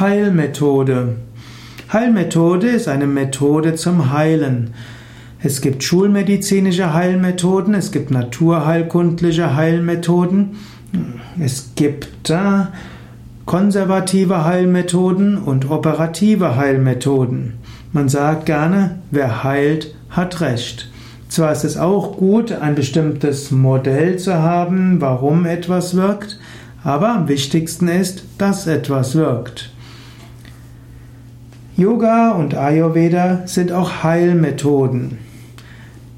Heilmethode. Heilmethode ist eine Methode zum Heilen. Es gibt schulmedizinische Heilmethoden, es gibt naturheilkundliche Heilmethoden, es gibt äh, konservative Heilmethoden und operative Heilmethoden. Man sagt gerne, wer heilt, hat Recht. Zwar ist es auch gut, ein bestimmtes Modell zu haben, warum etwas wirkt, aber am wichtigsten ist, dass etwas wirkt. Yoga und Ayurveda sind auch Heilmethoden.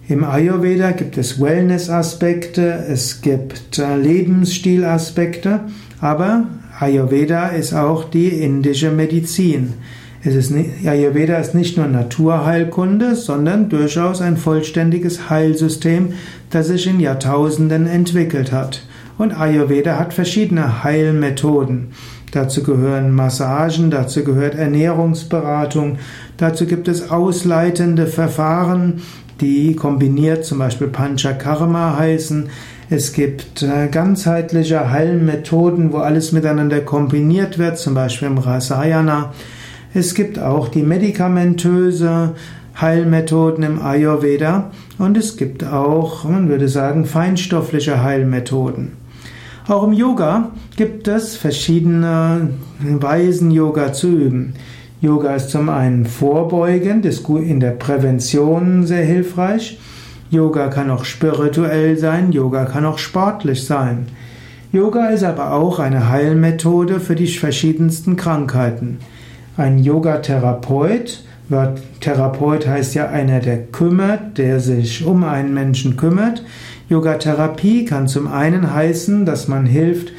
Im Ayurveda gibt es Wellness-Aspekte, es gibt äh, Lebensstilaspekte, aber Ayurveda ist auch die indische Medizin. Ist Ayurveda ist nicht nur Naturheilkunde, sondern durchaus ein vollständiges Heilsystem, das sich in Jahrtausenden entwickelt hat. Und Ayurveda hat verschiedene Heilmethoden. Dazu gehören Massagen, dazu gehört Ernährungsberatung, dazu gibt es ausleitende Verfahren, die kombiniert zum Beispiel Panchakarma heißen. Es gibt äh, ganzheitliche Heilmethoden, wo alles miteinander kombiniert wird, zum Beispiel im Rasayana. Es gibt auch die medikamentöse Heilmethoden im Ayurveda und es gibt auch, man würde sagen, feinstoffliche Heilmethoden. Auch im Yoga gibt es verschiedene Weisen, Yoga zu üben. Yoga ist zum einen vorbeugend, ist in der Prävention sehr hilfreich. Yoga kann auch spirituell sein, Yoga kann auch sportlich sein. Yoga ist aber auch eine Heilmethode für die verschiedensten Krankheiten. Ein Yoga-Therapeut, Therapeut heißt ja einer, der kümmert, der sich um einen Menschen kümmert. Yoga-Therapie kann zum einen heißen, dass man hilft,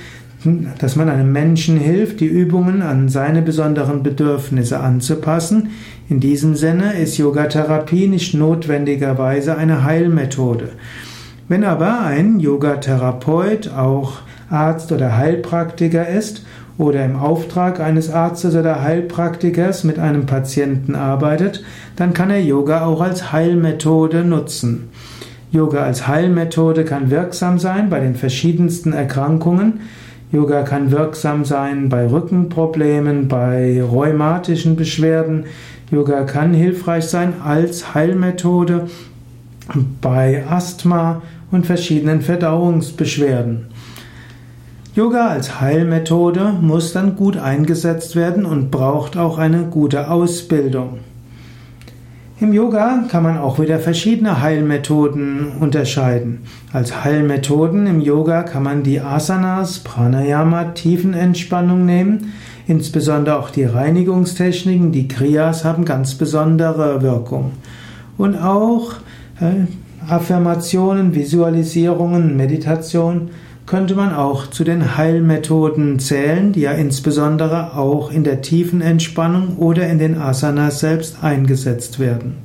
dass man einem Menschen hilft, die Übungen an seine besonderen Bedürfnisse anzupassen. In diesem Sinne ist Yogatherapie nicht notwendigerweise eine Heilmethode. Wenn aber ein Yogatherapeut auch Arzt oder Heilpraktiker ist oder im Auftrag eines Arztes oder Heilpraktikers mit einem Patienten arbeitet, dann kann er Yoga auch als Heilmethode nutzen. Yoga als Heilmethode kann wirksam sein bei den verschiedensten Erkrankungen. Yoga kann wirksam sein bei Rückenproblemen, bei rheumatischen Beschwerden. Yoga kann hilfreich sein als Heilmethode bei Asthma und verschiedenen Verdauungsbeschwerden. Yoga als Heilmethode muss dann gut eingesetzt werden und braucht auch eine gute Ausbildung. Im Yoga kann man auch wieder verschiedene Heilmethoden unterscheiden. Als Heilmethoden im Yoga kann man die Asanas, Pranayama, Tiefenentspannung nehmen. Insbesondere auch die Reinigungstechniken, die Kriyas haben ganz besondere Wirkung. Und auch äh, Affirmationen, Visualisierungen, Meditation könnte man auch zu den Heilmethoden zählen, die ja insbesondere auch in der tiefen Entspannung oder in den Asanas selbst eingesetzt werden.